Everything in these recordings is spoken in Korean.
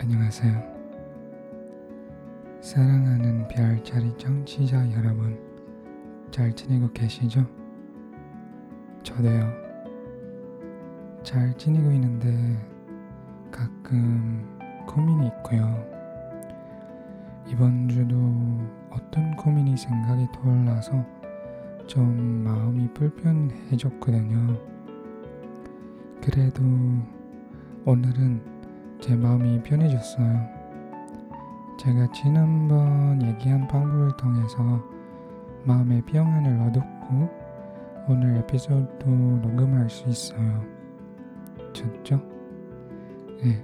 안녕하세요. 사랑하는 별자리 청취자 여러분, 잘 지내고 계시죠? 저도요. 잘 지내고 있는데 가끔 고민이 있고요. 이번 주도 어떤 고민이 생각이 떠올라서 좀 마음이 불편해졌거든요. 그래도 오늘은 제 마음이 편해졌어요. 제가 지난번 얘기한 방법을 통해서 마음의 평안을 얻었고 오늘 에피소드도 녹음할 수 있어요. 좋죠? 네.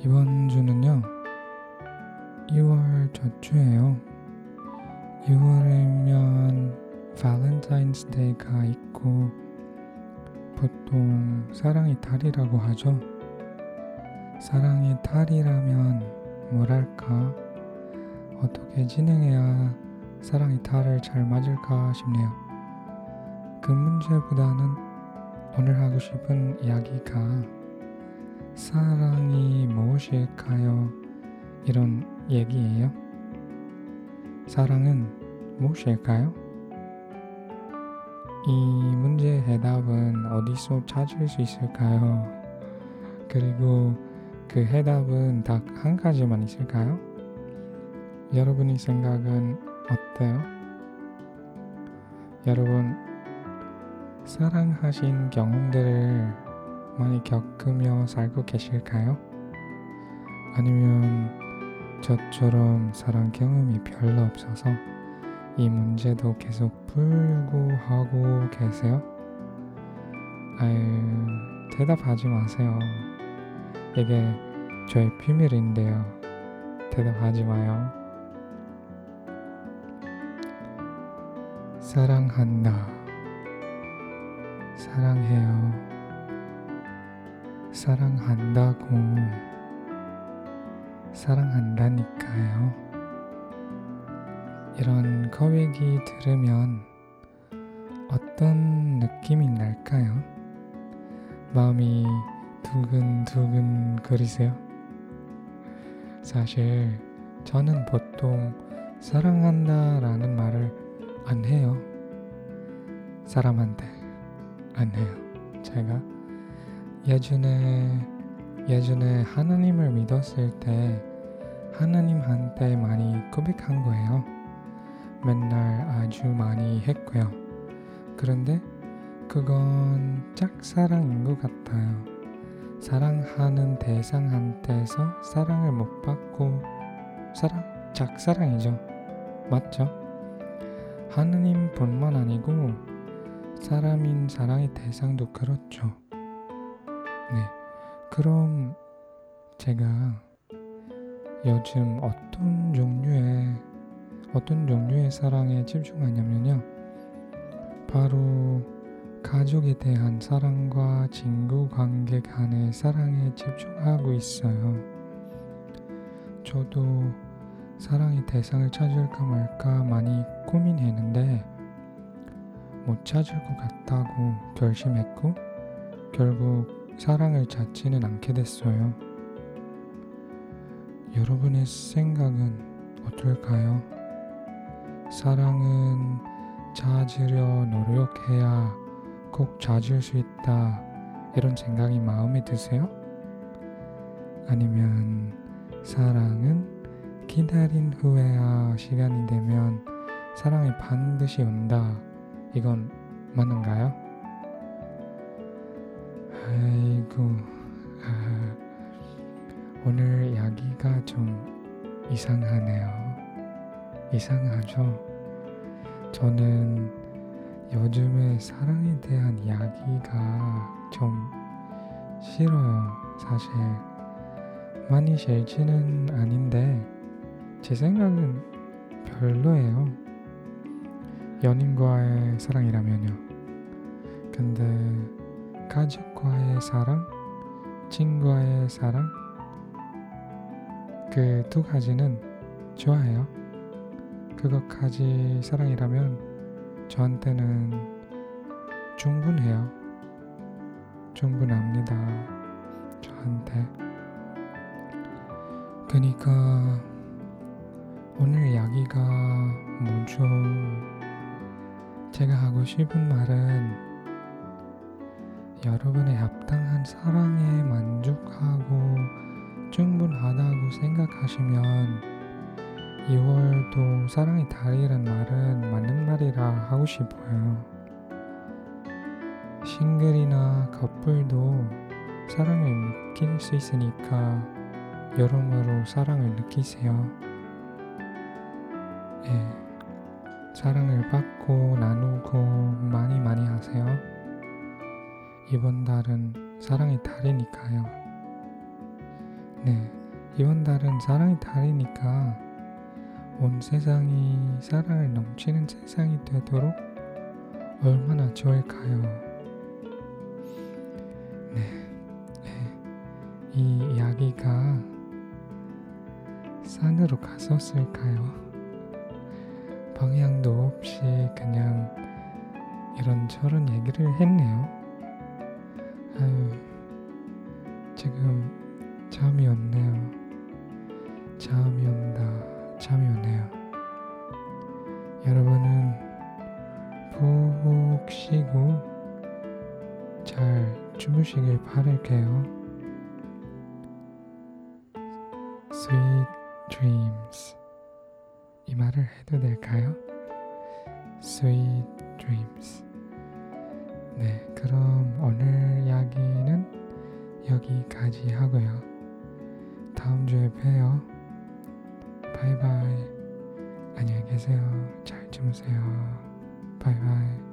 이번 주는요. 2월 첫 주예요. 2월이면 Valentine's Day가 있고 보통 사랑의 달이라고 하죠. 사랑의 달이라면 뭐랄까 어떻게 진행해야 사랑의 달을 잘 맞을까 싶네요. 그 문제보다는 오늘 하고 싶은 이야기가 사랑이 무엇일까요? 이런 얘기예요. 사랑은 무엇일까요? 이 문제의 해답은 어디서 찾을 수 있을까요? 그리고 그 해답은 딱 한 가지만 있을까요? 여러분의 생각은 어때요? 여러분, 사랑하신 경험들을 많이 겪으며 살고 계실까요? 아니면 저처럼 사랑 경험이 별로 없어서 이 문제도 계속 풀고 하고 계세요? 아유, 대답하지 마세요. 이게 저의 비밀인데요. 대답하지 마요. 사랑한다. 사랑해요. 사랑한다고. 사랑한다니까요. 이런 거액이 들으면 어떤 느낌이 날까요? 마음이 두근두근 거리세요? 사실 저는 보통 사랑한다 라는 말을 안 해요. 사람한테 안 해요. 제가 예전에 예전에 하나님을 믿었을 때 하나님한테 많이 고백한 거예요. 맨날 아주 많이 했고요. 그런데 그건 짝사랑인 것 같아요. 사랑하는 대상한테서 사랑을 못 받고 사랑 짝사랑이죠. 맞죠? 하느님뿐만 아니고 사람인 사랑의 대상도 그렇죠. 네. 그럼 제가 요즘 어떤 종류의 어떤 종류의 사랑에 집중하냐면요. 바로 가족에 대한 사랑과 친구 관계 간의 사랑에 집중하고 있어요. 저도 사랑의 대상을 찾을까 말까 많이 고민했는데 못 찾을 것 같다고 결심했고 결국 사랑을 찾지는 않게 됐어요. 여러분의 생각은 어떨까요? 사랑은 찾으려 노력해야 꼭 찾을 수 있다 이런 생각이 마음에 드세요? 아니면 사랑은 기다린 후에야 시간이 되면 사랑이 반드시 온다 이건 맞는가요? 아이고 아, 오늘 이야기가 좀 이상하네요 이상하죠? 저는 요즘에 사랑에 대한 이야기가 좀 싫어요. 사실 많이 싫지는 아닌데 제 생각은 별로예요. 연인과의 사랑이라면요. 근데 가족과의 사랑, 친구와의 사랑 그 두 가지는 좋아해요. 그것까지 사랑이라면 저한테는 충분해요. 충분합니다. 저한테. 그니까 오늘 이야기가 뭐죠? 제가 하고 싶은 말은 여러분의 합당한 사랑에 만족하고 충분하다고 생각하시면 2월도 사랑의 달이란 말은 맞는 말이라 하고 싶어요. 싱글이나 커플도 사랑을 느낄 수 있으니까 여러모로 사랑을 느끼세요. 예, 사랑을 받고 나누고 많이 많이 하세요. 이번 달은 사랑의 달이니까요. 네, 이번 달은 사랑의 달이니까 온 세상이 사랑을 넘치는 세상이 되도록 얼마나 좋을까요? 네, 네. 이 이야기가 산으로 갔었을까요? 방향도 없이 그냥 이런저런 얘기를 했네요. 아유, 지금 잠이 없네요. 잠이 온다. 여러분은 푹 쉬고 잘 주무시길 바랄게요. Sweet dreams. 이 말을 해도 될까요? Sweet dreams. 네, 그럼 오늘 이야기는 여기까지 하고요. 다음 주에 봬요. 바이바이. 안녕히 계세요. 잘 주무세요. 바이바이.